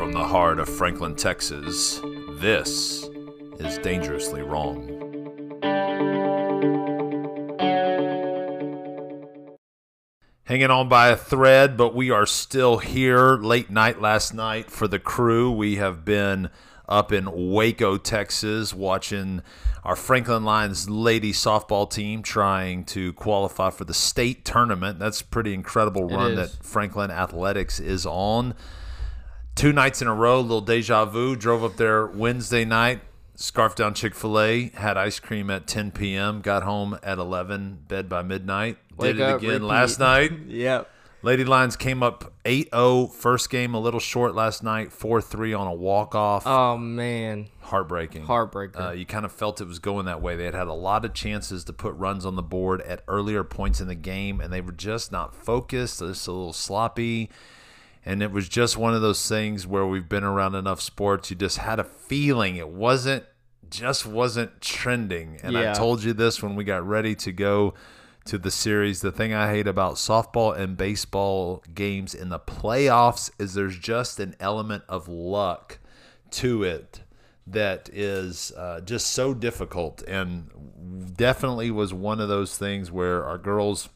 from the heart of Franklin, Texas, this is Dangerously Wrong. Hanging on by a thread, but we are still here. Late night last night for the crew. We have been up in Waco, Texas, watching our Franklin Lions lady softball team trying to qualify for the state tournament. That's a pretty incredible run that Franklin Athletics is on. Two nights in a row, little deja vu. Drove up there Wednesday night, scarfed down Chick fil A, had ice cream at 10 p.m., got home at 11, bed by midnight. Wake Did it up, again repeat. last night. Yep. Lady Lions came up 8-0 first game a little short last night 4-3 on a walk-off Oh man, heartbreaking Heartbreaking. uh, you kind of felt it was going that way they had had a lot of chances to put runs on the board at earlier points in the game and they were just not focused just a little sloppy and it was just one of those things where we've been around enough sports you just had a feeling. It wasn't just wasn't trending. And i told you this when we got ready to go to the series. The thing i hate about softball and baseball games in the playoffs is there's just an element of luck to it that is uh, just so difficult. And definitely was one of those things where our girls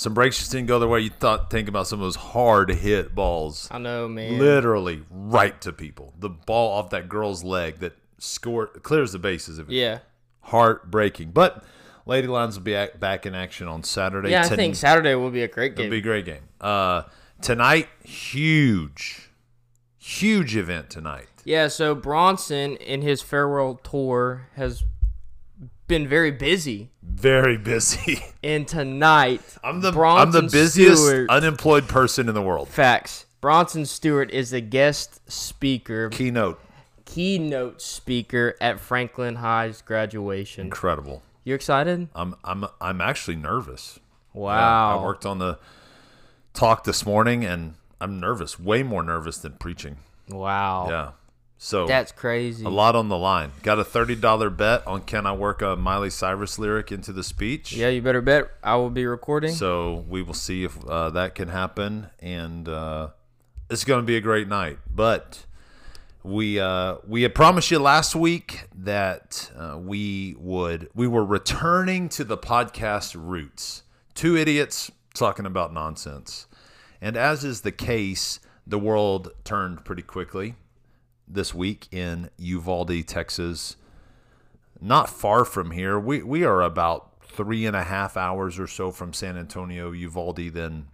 some breaks just didn't go their way you thought think about some of those hard hit balls I know, man. literally right to people the ball off that girl's leg that score clears the bases of it Yeah. heartbreaking but lady lions will be ac- back in action on saturday Yeah, I Ten- think Saturday will be a great game. It'll be a great game. Uh, tonight, huge, huge event tonight. yeah, so Bronson in his farewell tour has been very busy. Very busy. And tonight, I'm the Bronson I'm the busiest Stewart, unemployed person in the world. facts. Bronson Stewart is the guest speaker, Keynote, keynote speaker at Franklin High's graduation. incredible. You excited? I'm I'm I'm actually nervous. Wow. I worked on the talk this morning, and I'm nervous. Way more nervous than preaching. Wow. Yeah. So That's crazy. a lot on the line. Got a thirty dollar bet on can I work a Miley Cyrus lyric into the speech? Yeah, you better bet I will be recording. So we will see if uh, that can happen, and uh, it's going to be a great night. But we uh, we had promised you last week that uh, we would we were returning to the podcast roots. Two idiots talking about nonsense, and as is the case, the world turned pretty quickly this week in Uvalde, Texas not far from here. We we are about three and a half hours or so from San Antonio, Uvalde, then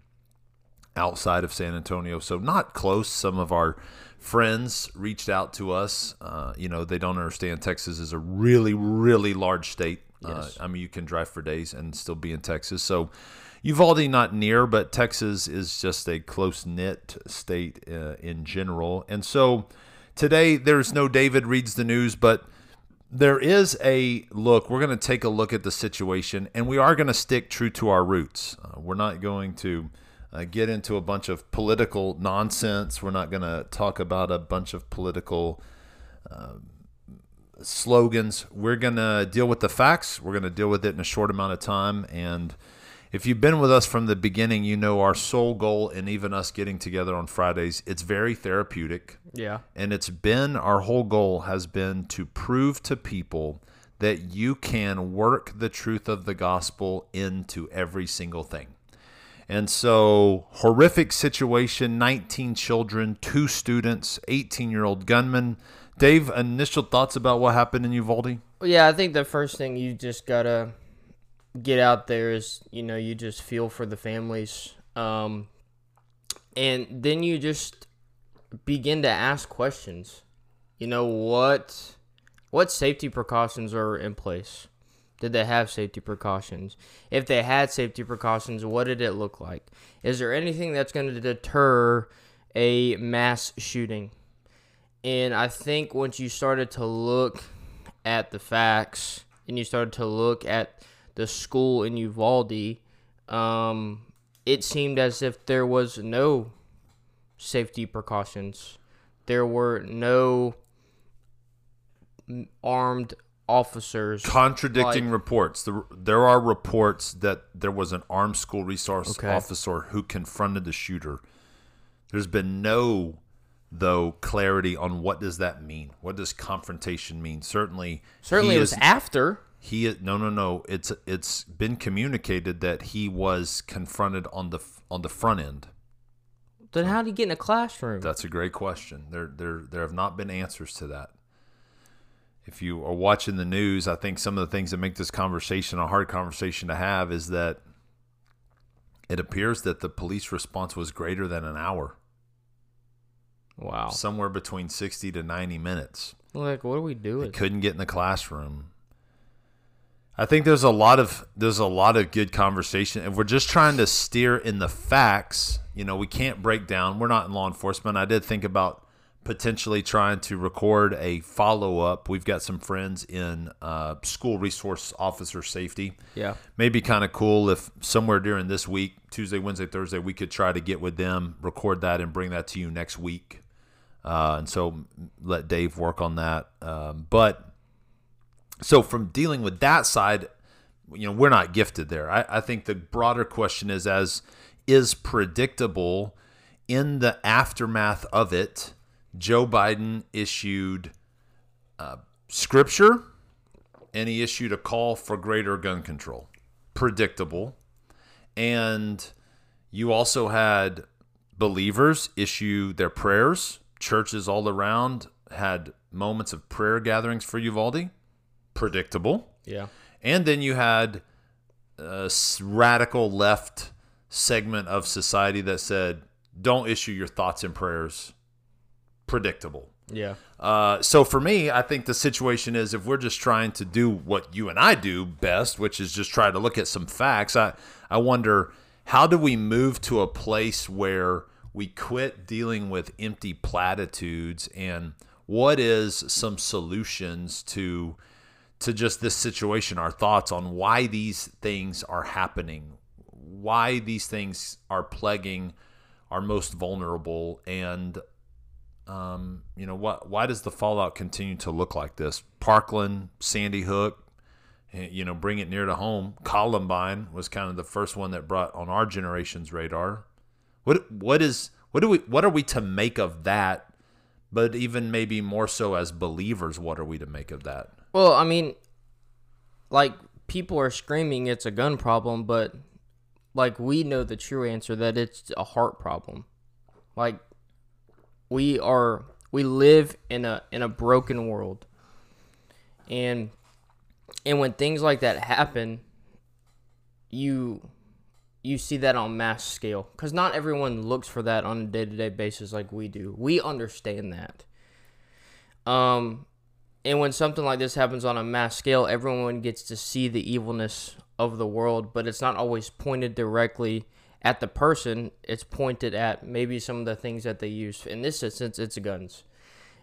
outside of San Antonio. So not close. Some of our friends reached out to us. Uh, you know, they don't understand Texas is a really, really large state. Yes. Uh, I mean, you can drive for days and still be in Texas. So Uvalde not near, but Texas is just a close knit state uh, in general. And so today there's no David reads the news, but there is a look. We're going to take a look at the situation, and we are going to stick true to our roots. Uh, we're not going to uh, get into a bunch of political nonsense. We're not going to talk about a bunch of political um, slogans. We're going to deal with the facts. We're going to deal with it in a short amount of time. And if you've been with us from the beginning, you know our sole goal, and even us getting together on Fridays, it's very therapeutic. Yeah. And it's been our whole goal has been to prove to people that you can work the truth of the gospel into every single thing. And so, horrific situation 19 children, two students, 18 year old gunman. Dave, initial thoughts about what happened in Uvalde? Well, yeah, I think the first thing you just gotta get out there is you know you just feel for the families, um, and then you just begin to ask questions. You know what what safety precautions are in place? Did they have safety precautions? If they had safety precautions, what did it look like? Is there anything that's going to deter a mass shooting? And I think once you started to look at the facts and you started to look at the school in Uvalde, um, it seemed as if there was no safety precautions. There were no armed officers. Contradicting Like- reports. There, there are reports that there was an armed school resource Okay. officer who confronted the shooter. There's been no though clarity on what does that mean? What does confrontation mean? Certainly, Certainly, it was is- after. he no no no. It's it's been communicated that he was confronted on the on the front end. Then how do you get in a classroom? That's a great question. There, there, there have not been answers to that. If you are watching the news, I think some of the things that make this conversation a hard conversation to have is that it appears that the police response was greater than an hour, wow. somewhere between 60 to 90 minutes. Like, what are we doing? They Couldn't get in the classroom. I think there's a lot of there's a lot of good conversation. If we're just trying to steer in the facts, you know, we can't break down. We're not in law enforcement. I did think about potentially trying to record a follow up. We've got some friends in uh, school resource officer safety. Yeah. Maybe kind of cool if somewhere during this week, Tuesday, Wednesday, Thursday, we could try to get with them, record that, and bring that to you next week. Uh, and so let Dave work on that. Um, but so from dealing with that side, you know, we're not gifted there. I, I think the broader question is as is predictable in the aftermath of it. Joe Biden issued uh, scripture and he issued a call for greater gun control. Predictable. And you also had believers issue their prayers. Churches all around had moments of prayer gatherings for Uvalde. Predictable. Yeah. And then you had a radical left segment of society that said, don't issue your thoughts and prayers. Predictable. Yeah. Uh, so for me, I think the situation is if we're just trying to do what you and I do best, which is just try to look at some facts, I, I wonder how do we move to a place where we quit dealing with empty platitudes and what is some solutions to to just this situation, our thoughts on why these things are happening, why these things are plaguing our most vulnerable, and um, you know what? Why does the fallout continue to look like this? Parkland, Sandy Hook, eh, you know, bring it near to home. Columbine was kind of the first one that brought on our generation's radar. What what is what do we what are we to make of that? But even maybe more so as believers, what are we to make of that? Well, I mean, like people are screaming it's a gun problem, but like we know the true answer that it's a heart problem. Like we are we live in a in a broken world. And and when things like that happen, you you see that on mass scale cuz not everyone looks for that on a day-to-day basis like we do. We understand that. Um and when something like this happens on a mass scale, everyone gets to see the evilness of the world, but it's not always pointed directly at the person. It's pointed at maybe some of the things that they use. In this instance, it's guns.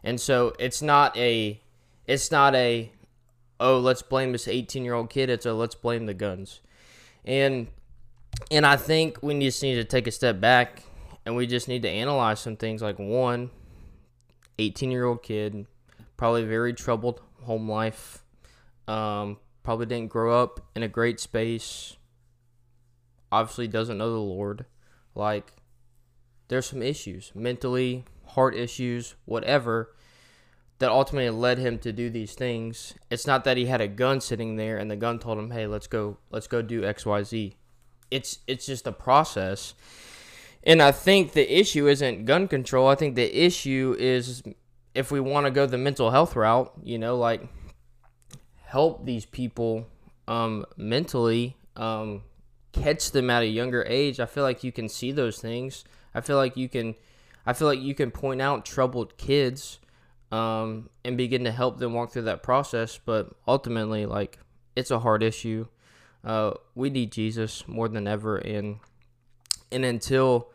And so it's not a it's not a oh, let's blame this 18-year-old kid. It's a let's blame the guns. And and I think we just need to take a step back and we just need to analyze some things like one 18-year-old kid probably very troubled home life. Um, probably didn't grow up in a great space. Obviously, doesn't know the Lord. Like, there's some issues mentally, heart issues, whatever, that ultimately led him to do these things. It's not that he had a gun sitting there and the gun told him, "Hey, let's go, let's go do X, Y, Z." It's it's just a process. And I think the issue isn't gun control. I think the issue is if we want to go the mental health route, you know, like help these people um, mentally, um, catch them at a younger age. I feel like you can see those things. I feel like you can, I feel like you can point out troubled kids, um, and begin to help them walk through that process. But ultimately, like it's a hard issue. Uh, we need Jesus more than ever, and and until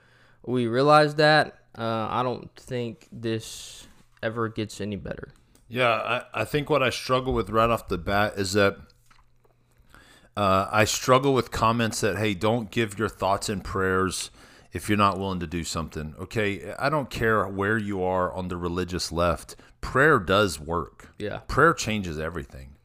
we realize that, uh, I don't think this ever gets any better. Yeah, I, I think what I struggle with right off the bat is that uh, I struggle with comments that, hey, don't give your thoughts and prayers if you're not willing to do something. Okay, I don't care where you are on the religious left, prayer does work. Yeah. Prayer changes everything.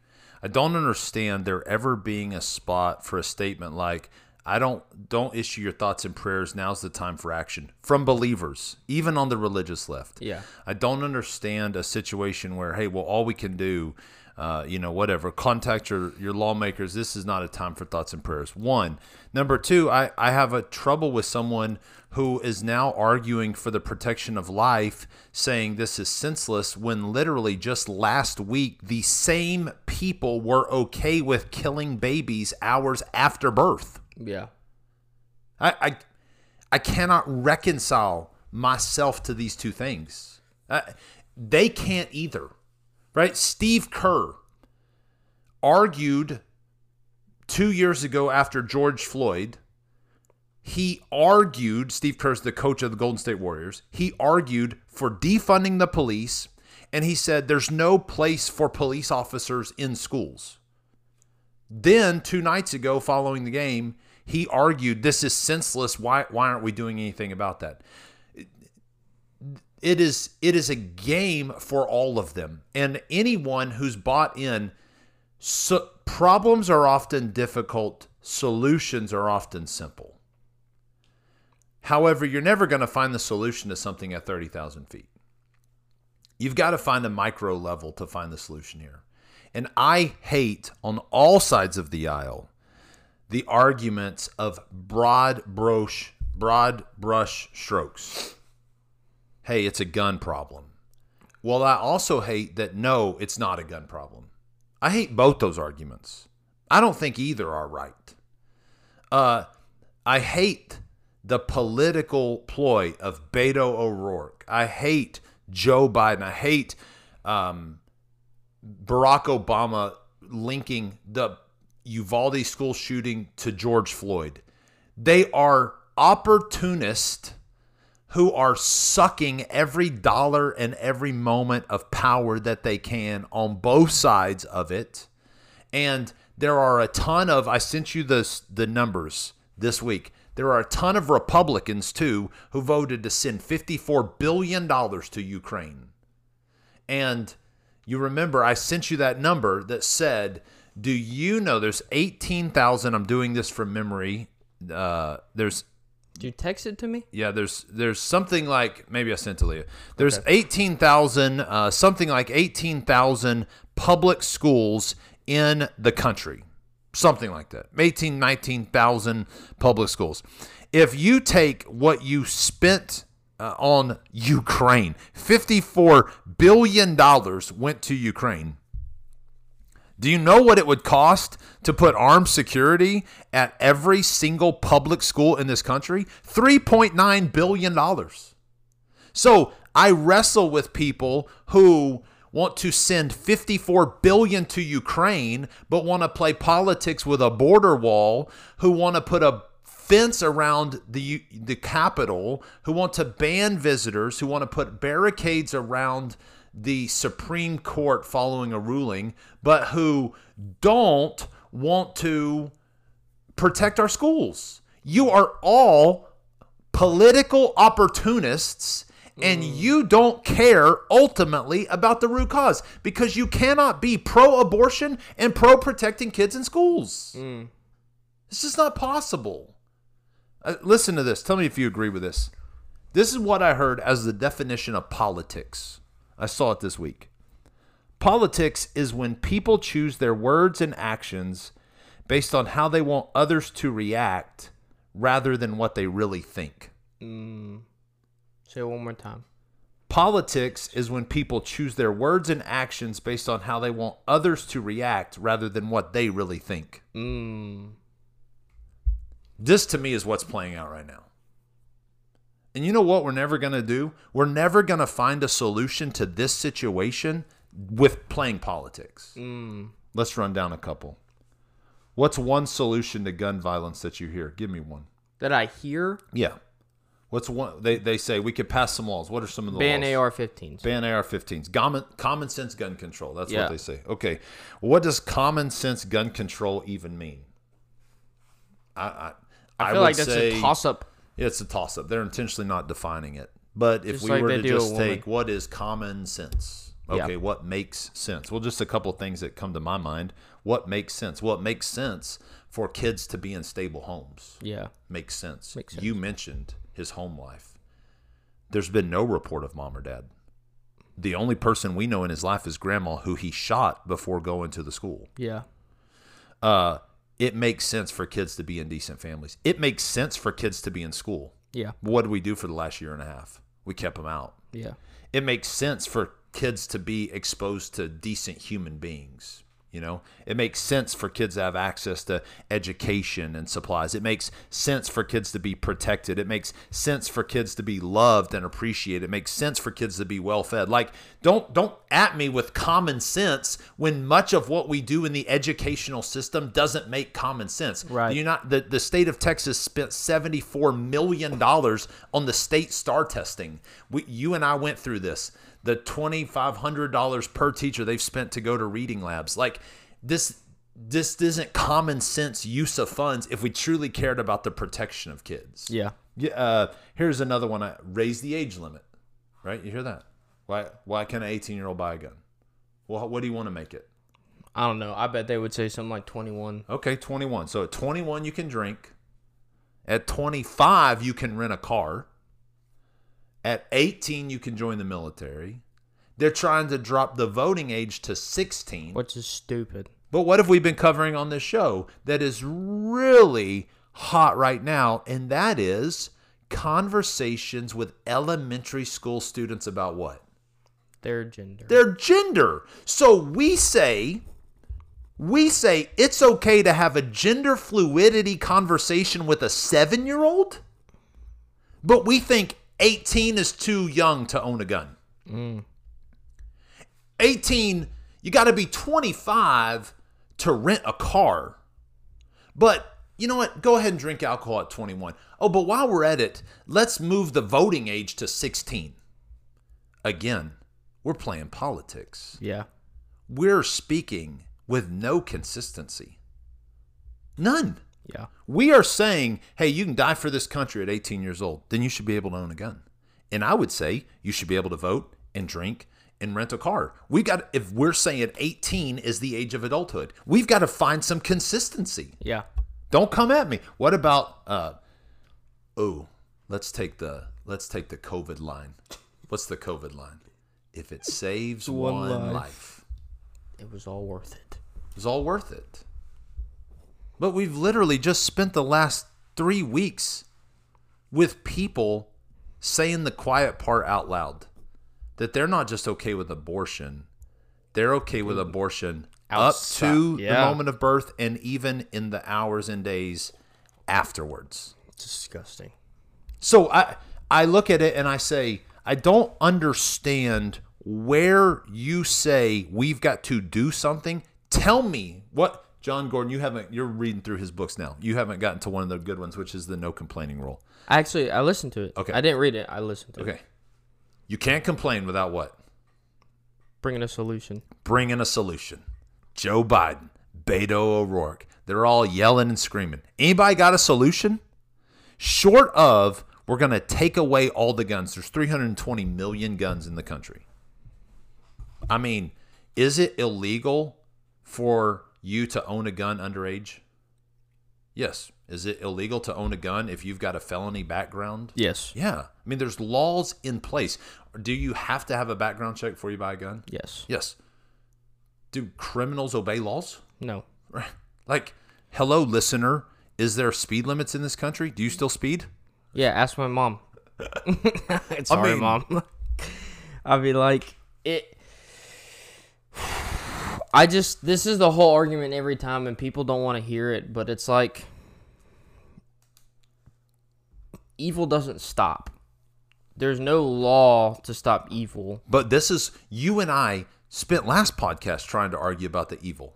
I don't understand there ever being a spot for a statement like, I don't don't issue your thoughts and prayers. Now's the time for action from believers, even on the religious left. Yeah. I don't understand a situation where, hey, well, all we can do, uh, you know, whatever, contact your your lawmakers. This is not a time for thoughts and prayers. One, number two, I I have a trouble with someone who is now arguing for the protection of life, saying this is senseless, when literally just last week the same people were okay with killing babies hours after birth. Yeah. I, I, I cannot reconcile myself to these two things. Uh, they can't either, right? Steve Kerr argued two years ago after George Floyd. He argued, Steve Kerr's the coach of the Golden State Warriors. He argued for defunding the police, and he said there's no place for police officers in schools. Then, two nights ago, following the game, he argued this is senseless. Why, why aren't we doing anything about that? It is it is a game for all of them, and anyone who's bought in. So problems are often difficult. Solutions are often simple. However, you're never going to find the solution to something at 30,000 feet. You've got to find a micro level to find the solution here. And I hate on all sides of the aisle the arguments of broad brush, broad brush strokes. Hey, it's a gun problem. Well, I also hate that no, it's not a gun problem. I hate both those arguments. I don't think either are right. Uh, I hate the political ploy of Beto O'Rourke. I hate Joe Biden. I hate um, Barack Obama linking the Uvalde school shooting to George Floyd. They are opportunists who are sucking every dollar and every moment of power that they can on both sides of it. And there are a ton of I sent you the the numbers this week. There are a ton of Republicans too who voted to send 54 billion dollars to Ukraine. And you remember I sent you that number that said, "Do you know there's 18,000 I'm doing this from memory. Uh, there's Did you text it to me? yeah, there's there's something like maybe I sent to Leah. There's eighteen thousand, uh, something like eighteen thousand public schools in the country, something like that. 18, 19,000 public schools. If you take what you spent uh, on Ukraine, fifty-four billion dollars went to Ukraine. Do you know what it would cost to put armed security at every single public school in this country? $3.9 billion. So I wrestle with people who want to send 54 billion to Ukraine but want to play politics with a border wall, who want to put a fence around the the capital, who want to ban visitors, who want to put barricades around the Supreme Court following a ruling, but who don't want to protect our schools. You are all political opportunists and you don't care ultimately about the root cause because you cannot be pro abortion and pro protecting kids in schools. It's just not possible. Uh, listen to this. Tell me if you agree with this. This is what I heard as the definition of politics. I saw it this week. Politics is when people choose their words and actions based on how they want others to react rather than what they really think. Say it one more time. Politics is when people choose their words and actions based on how they want others to react rather than what they really think. Mm. This to me is what's playing out right now. And you know what we're never going to do? We're never going to find a solution to this situation with playing politics. Mm. Let's run down a couple. What's one solution to gun violence that you hear? Give me one. That I hear Yeah. What's one? They, they say we could pass some laws. What are some of the ban laws? AR-15s. Ban AR-15s. Common, common sense gun control. That's Yeah. what they say. Okay. What does common sense gun control even mean? I I, I feel would like that's say, a toss-up. Yeah, it's a toss up. They're intentionally not defining it. But if Just we like were to just take what is common sense, Yeah. okay, what makes sense? Well, just a couple of things that come to my mind. What makes sense? Well, it makes sense for kids to be in stable homes. Yeah. Makes sense. Makes You mentioned his home life. There's been no report of mom or dad. The only person we know in his life is grandma, who he shot before going to the school. Yeah. Uh, it makes sense for kids to be in decent families. It makes sense for kids to be in school. Yeah. What did we do for the last year and a half? We kept them out. Yeah. It makes sense for kids to be exposed to decent human beings. You know, it makes sense for kids to have access to education and supplies. It makes sense for kids to be protected. It makes sense for kids to be loved and appreciated. It makes sense for kids to be well fed. Like, don't don't at me with common sense when much of what we do in the educational system doesn't make common sense. Right. You not the, the state of Texas spent seventy four million dollars on the state star testing. We, you and I went through this the $2500 per teacher they've spent to go to reading labs. Like this this isn't common sense use of funds if we truly cared about the protection of kids. Yeah. yeah uh, here's another one. I, raise the age limit right? You hear that? Why why can an 18 year old buy a gun? Well what do you want to make it? I don't know. I bet they would say something like 21. okay 21 so at 21 you can drink. At 25 you can rent a car at 18 you can join the military they're trying to drop the voting age to 16 Which is stupid. but what have we been covering on this show that is really hot right now and that is conversations with elementary school students about what Their gender. their gender. So we say we say it's okay to have a gender fluidity conversation with a 7-year-old, but we think 18 is too young to own a gun. 18, you got to be 25 to rent a car. But you know what? Go ahead and drink alcohol at 21. Oh, but while we're at it, let's move the voting age to 16. Again, we're playing politics. yeah. We're speaking with no consistency. None. Yeah. We are saying, hey, you can die for this country at 18 years old. Then you should be able to own a gun. And I would say you should be able to vote and drink and rent a car. We got if we're saying 18 is the age of adulthood, we've got to find some consistency. Yeah. Don't come at me. What about uh oh, let's take the let's take the COVID line. What's the COVID line? If it saves One one, life. life, It was all worth it. it's all worth it. But we've literally just spent the last 3 weeks with people saying the quiet part out loud that they're not just okay with abortion. They're okay with abortion Outside- up to the moment of birth and even in the hours and days afterwards. It's disgusting. So I I look at it and I say I don't understand where you say we've got to do something. Tell me what Jon Gordon, you haven't you're reading through his books now. You haven't gotten to one of the good ones, which is the no complaining rule. Actually, I listened to it. Okay. I didn't read it. I listened to it. Okay. You can't complain without what? Bringing a solution. Bringing a solution. Joe Biden, Beto O'Rourke, they're all yelling and screaming. Anybody got a solution? Short of we're going to take away all the guns. There's 320 million guns in the country. I mean, is it illegal for you to own a gun underage? Yes. Is it illegal to own a gun if you've got a felony background? Yes. Yeah. I mean, there's laws in place. Do you have to have a background check before you buy a gun? Yes. Yes. Do criminals obey laws? No. Like, hello, listener. Is there speed limits in this country? Do you still speed? Yeah, ask my mom. it's I mean- mom. I'd be like, it. I just this is the whole argument every time, and people don't want to hear it, but it's like evil doesn't stop. There's no law to stop evil. But this is you and I spent last podcast trying to argue about the evil.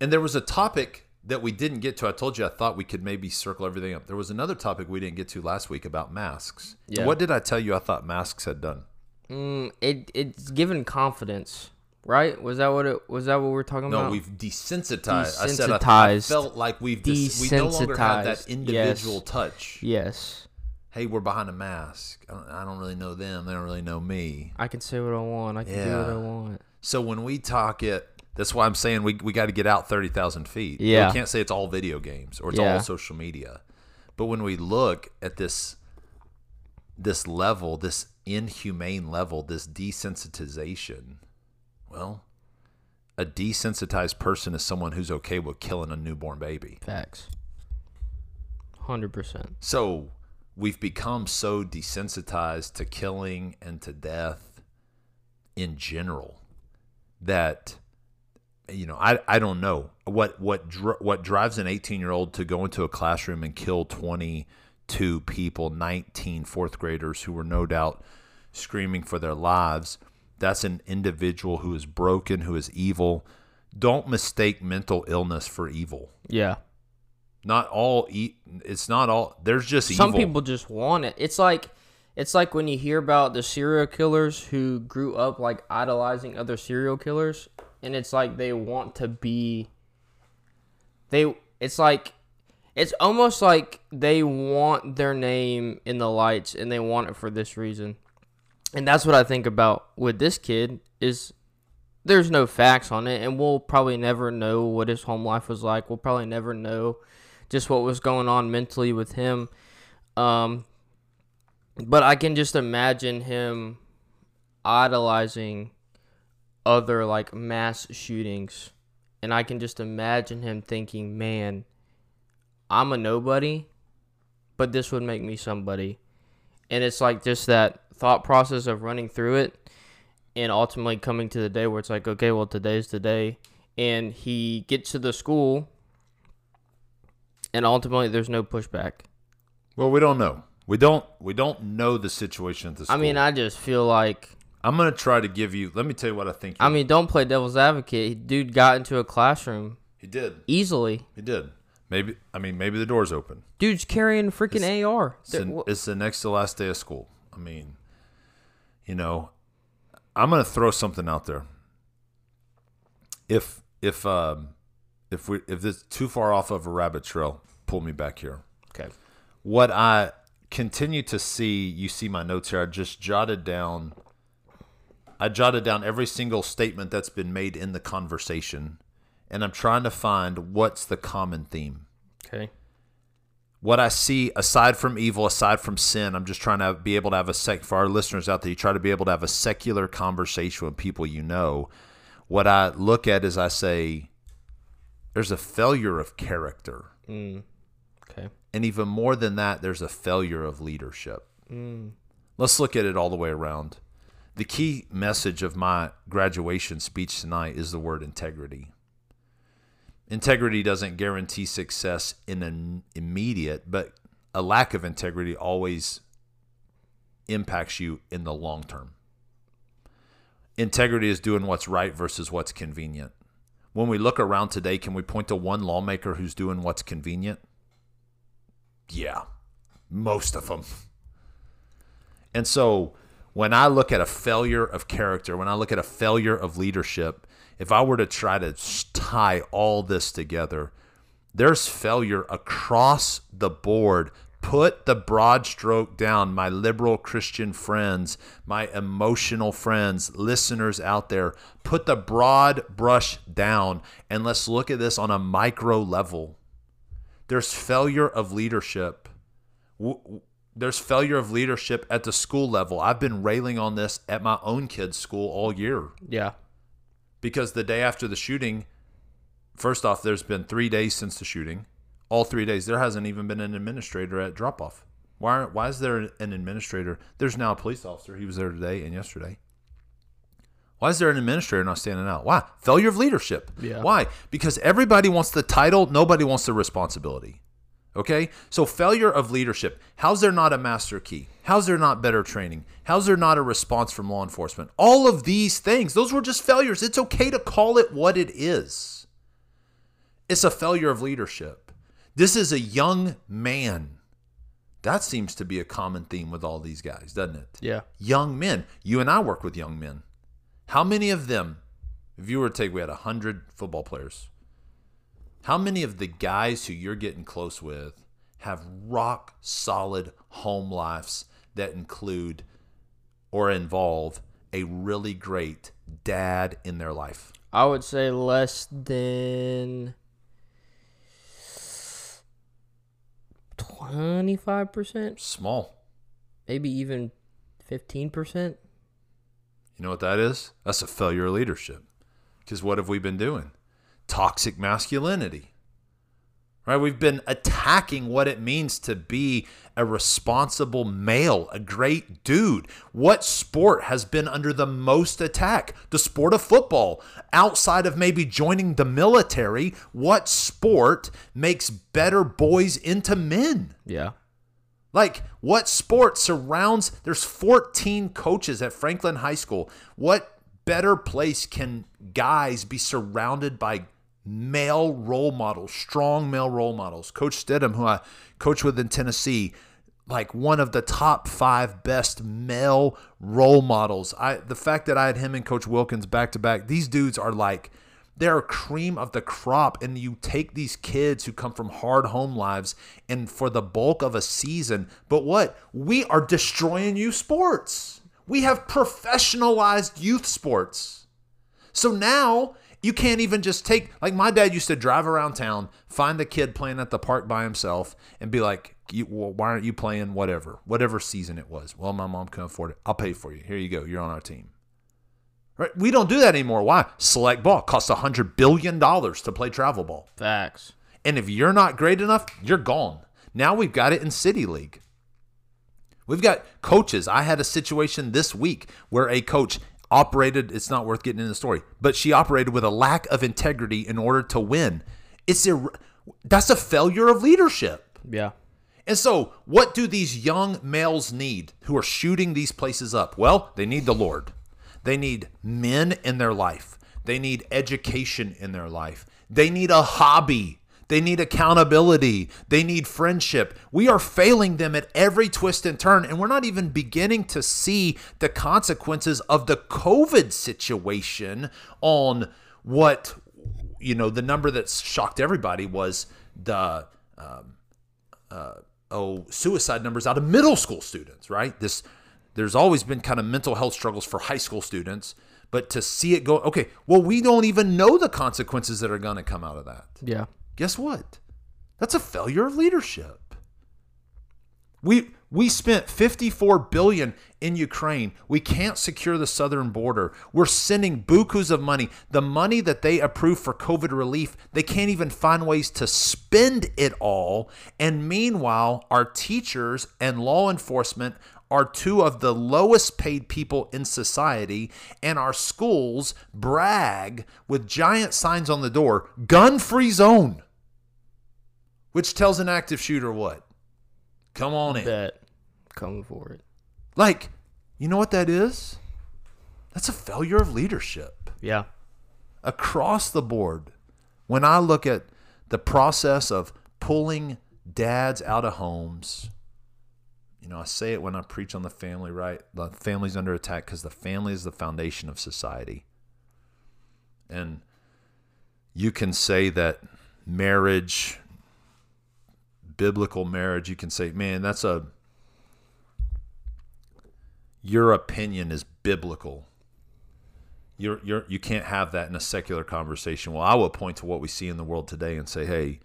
And there was a topic that we didn't get to. I told you I thought we could maybe circle everything up. There was another topic we didn't get to last week about masks. Yeah. What did I tell you I thought masks had done? Mm, it it's given confidence, right? Was that what it was? That what we're talking No, about? No, we've desensitized. I said I, I felt like we've dis- we no longer have that individual Yes. touch. yes, Hey, we're behind a mask. I don't, I don't really know them. They don't really know me. I can say what I want. I can do what I want. So when we talk it, That's why I'm saying we, we got to get out 30,000 feet. Yeah. We can't say it's all video games or it's Yeah. all social media. But when we look at this this level, this inhumane level, this desensitization, well, a desensitized person is someone who's okay with killing a newborn baby. Facts. Hundred percent. So we've become so desensitized to killing and to death in general that you know I, I don't know what what dr- what drives an 18 year old to go into a classroom and kill 22 people 19 fourth graders who were no doubt screaming for their lives that's an individual who is broken who is evil don't mistake mental illness for evil Yeah. not all eat it's not all there's just Some evil. people just want it. It's like it's like when you hear about the serial killers who grew up like idolizing other serial killers and it's like they want to be they it's like it's almost like they want their name in the lights and they want it for this reason. And that's what I think about with this kid is there's no facts on it and we'll probably never know what his home life was like. We'll probably never know just what was going on mentally with him. Um, but I can just imagine him idolizing other like mass shootings. And I can just imagine him thinking, man, I'm a nobody, but this would make me somebody. And it's like just that thought process of running through it and ultimately coming to the day where it's like, okay, well, today's the day. And he gets to the school and ultimately there's no pushback. Well, we don't know. We don't. We don't know the situation at the school. I mean, I just feel like I'm gonna try to give you. Let me tell you what I think. I mean, don't play devil's advocate. Dude got into a classroom he did. easily. He did. Maybe. I mean, maybe the door's open. Dude's carrying freaking AR. It's, the- it's the next to last day of school. I mean, you know, I'm gonna throw something out there. If if um if we if this too far off of a rabbit trail, pull me back here. okay. what I continue to see, you see my notes here. I just jotted down. I jotted down every single statement that's been made in the conversation, and I'm trying to find what's the common theme. Okay. What I see, aside from evil, aside from sin, I'm just trying to be able to have a sec for our listeners out there. You try to be able to have a secular conversation with people you know. What I look at is I say, there's a failure of character. Mm. Okay. And even more than that, there's a failure of leadership. Mm. Let's look at it all the way around. The key message of my graduation speech tonight is the word integrity. Integrity doesn't guarantee success in an immediate, but a lack of integrity always impacts you in the long term. Integrity is doing what's right versus what's convenient. When we look around today, can we point to one lawmaker who's doing what's convenient? Yeah, most of them. And so when I look at a failure of character, when I look at a failure of leadership, if I were to try to tie all this together, there's failure across the board. Put the broad stroke down, my liberal Christian friends, my emotional friends, listeners out there. Put the broad brush down and let's look at this on a micro level. There's failure of leadership. There's failure of leadership at the school level. I've been railing on this at my own kids' school all year Yeah. Because the day after the shooting, first off, there's been three days since the shooting. All three days, there hasn't even been an administrator at drop off. Why, why is there an administrator? There's now a police officer. He was there today and yesterday. Why is there an administrator not standing out? Why? Failure of leadership. Yeah. Why? Because everybody wants the title, nobody wants the responsibility. Okay? So failure of leadership. How's there not a master key? How's there not better training? How's there not a response from law enforcement? All of these things, those were just failures. It's okay to call it what it is. It's a failure of leadership. This is a young man. That seems to be a common theme with all these guys, doesn't it? Yeah. young men. You and I work with young men. How many of them, if you were to take, we had 100 football players. How many of the guys who you're getting close with have rock solid home lives that include or involve a really great dad in their life? I would say less than twenty five percent, Small. maybe even fifteen percent. You know what that is? That's a failure of leadership. Because what have we been doing? Toxic masculinity. Right? We've been attacking what it means to be a responsible male, a great dude. What sport has been under the most attack? The sport of football. Outside of maybe joining the military, what sport makes better boys into men? Yeah. Like, what sport surrounds? There's 14 coaches at Franklin High School. What better place can guys be surrounded by male role models, strong male role models? Coach Stidham, who I coach with in Tennessee, like one of the top five best male role models. I the fact that I had him and Coach Wilkins back to back, these dudes are like they're cream of the crop and you take these kids who come from hard home lives and for the bulk of a season but what we are destroying youth sports we have professionalized youth sports so now you can't even just take like my dad used to drive around town find the kid playing at the park by himself and be like you, well, why aren't you playing whatever whatever season it was well my mom couldn't afford it i'll pay for you here you go you're on our team Right? We don't do that anymore. Why? Select ball costs a $100 billion to play travel ball. Facts. And if you're not great enough, you're gone. Now we've got it in City League. We've got coaches. I had a situation this week where a coach operated, it's not worth getting into the story, but she operated with a lack of integrity in order to win. It's a, that's a failure of leadership. Yeah. And so, what do these young males need who are shooting these places up? Well, they need the Lord. They need men in their life. They need education in their life. They need a hobby. They need accountability. They need friendship. We are failing them at every twist and turn, and we're not even beginning to see the consequences of the COVID situation on what, you know, the number that shocked everybody was the, um, uh, oh, suicide numbers out of middle school students, right? This there's always been kind of mental health struggles for high school students, but to see it go, okay, well, we don't even know the consequences that are going to come out of that. Yeah. Guess what? That's a failure of leadership. We we spent 54 billion in Ukraine. We can't secure the southern border. We're sending bukus of money. The money that they approved for COVID relief, they can't even find ways to spend it all. And meanwhile, our teachers and law enforcement are two of the lowest paid people in society, and our schools brag with giant signs on the door gun free zone, which tells an active shooter what? Come on in. Bet. Coming for it. Like, you know what that is? That's a failure of leadership Yeah. across the board. When I look at the process of pulling dads out of homes, you know, I say it when I preach on the family, right? The family's under attack because the family is the foundation of society. And you can say that marriage, biblical marriage, you can say, man, that's a, your opinion is biblical. You're, you're, you can't have that in a secular conversation. Well, I will point to what we see in the world today and say, hey,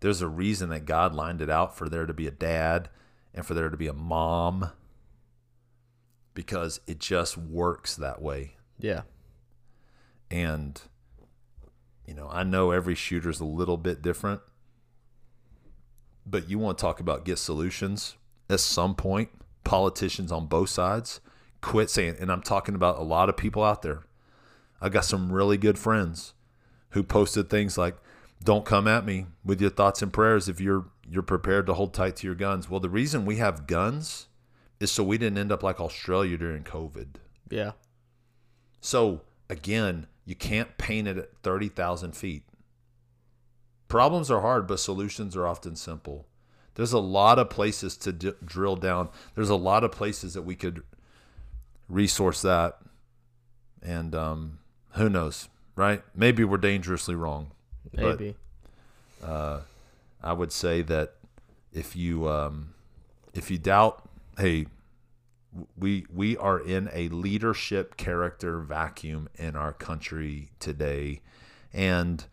there's a reason that God lined it out for there to be a dad and for there to be a mom because it just works that way. Yeah. And, you know, I know every shooter's a little bit different, but you want to talk about get solutions at some point, politicians on both sides quit saying, and I'm talking about a lot of people out there. I got some really good friends who posted things like, don't come at me with your thoughts and prayers if you're you're prepared to hold tight to your guns. Well, the reason we have guns is so we didn't end up like Australia during COVID. Yeah. So again, you can't paint it at 30,000 feet. Problems are hard, but solutions are often simple. There's a lot of places to d- drill down. There's a lot of places that we could resource that. And um, who knows, right? Maybe we're dangerously wrong. But- Maybe. I would say that if you um, if you doubt, hey, We we are in a leadership character vacuum in our country today, and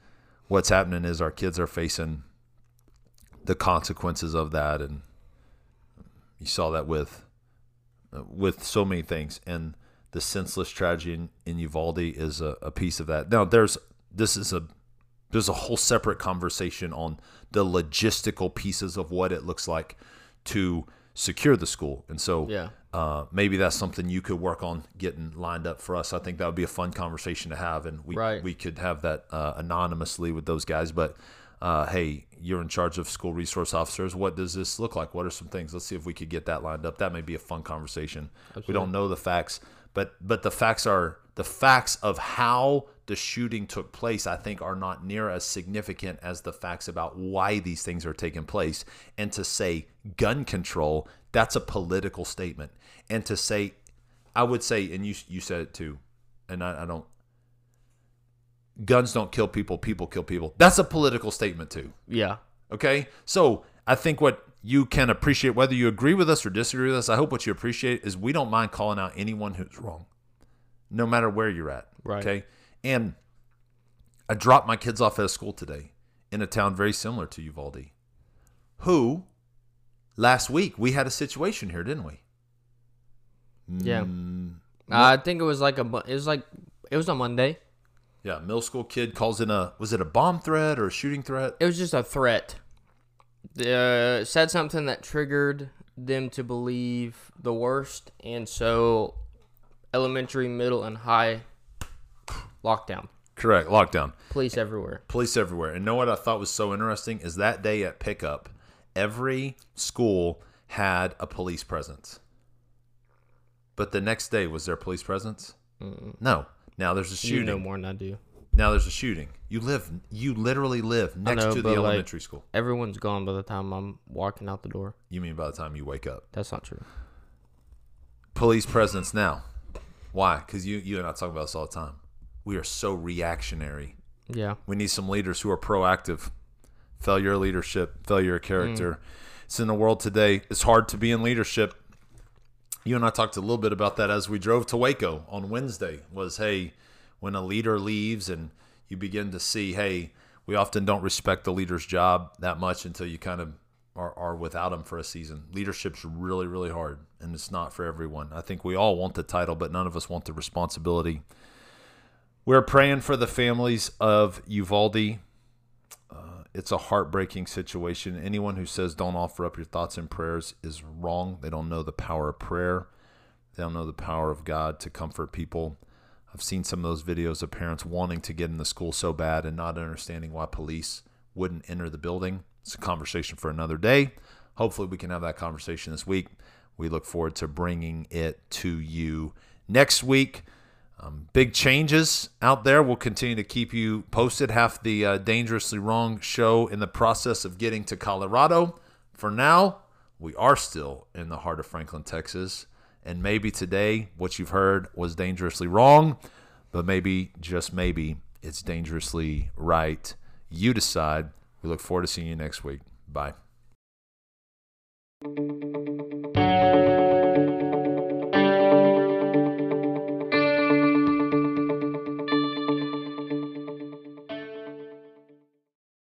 what's happening is our kids are facing the consequences of that, and you saw that with with so many things, and the senseless tragedy in, in Uvalde is a, a piece of that. Now, there's this is a there's a whole separate conversation on the logistical pieces of what it looks like to secure the school, and so Yeah. Uh, maybe that's something you could work on getting lined up for us. I think that would be a fun conversation to have, and we Right. we could have that uh, anonymously with those guys. But uh, hey, you're in charge of school resource officers. What does this look like? What are some things? Let's see if we could get that lined up. That may be a fun conversation. We don't know the facts, but but the facts are the facts of how the shooting took place. I think are not near as significant as the facts about why these things are taking place. And to say gun control, that's a political statement. And to say, I would say, and you you said it too, and I, I don't guns don't kill people, people kill people. That's a political statement too. Yeah. Okay? So I think what you can appreciate, whether you agree with us or disagree with us, I hope what you appreciate is we don't mind calling out anyone who's wrong, no matter where you're at. Right. Okay? And I dropped my kids off at a school today in a town very similar to Uvalde, who last week we had a situation here, didn't we? Yeah. Mm, I think it was like a it was like it was a Monday. yeah, middle school kid calls in a, was it a bomb threat or a shooting threat? It was just a threat. Uh, said something that triggered them to believe the worst, and so elementary, middle, and high lockdown. Correct, lockdown. Police everywhere. police everywhere. And know what I thought was so interesting is that day at pickup, every school had a police presence. But the next day, was there police presence? No. Now there's a You shooting. know more than I do. Now there's a shooting. You live, you literally live next know, to the but, like- elementary school. Everyone's gone by the time I'm walking out the door. You mean by the time you wake up? That's not true. Police presence now. Why? Because you, you and I talk about this all the time. We are so reactionary. Yeah. We need some leaders who are proactive. Failure of leadership, failure of character. It's in the world today. It's hard to be in leadership. You and I talked a little bit about that as we drove to Waco on Wednesday. Was hey, when a leader leaves and you begin to see, hey, we often don't respect the leader's job that much until you kind of are, are without him for a season. Leadership's really, really hard, and it's not for everyone. I think we all want the title, but none of us want the responsibility. We're praying for the families of Uvalde. It's a heartbreaking situation. Anyone who says don't offer up your thoughts and prayers is wrong. They don't know the power of prayer, they don't know the power of God to comfort people. I've seen some of those videos of parents wanting to get in the school so bad and not understanding why police wouldn't enter the building. It's a conversation for another day. Hopefully, we can have that conversation this week. We look forward to bringing it to you next week. Um, big changes out there. We'll continue to keep you posted. Half the uh, Dangerously Wrong show in the process of getting to Colorado. For now, we are still in the heart of Franklin, Texas. And maybe today, what you've heard was dangerously wrong, but maybe, just maybe, it's dangerously right. You decide. We look forward to seeing you next week. Bye.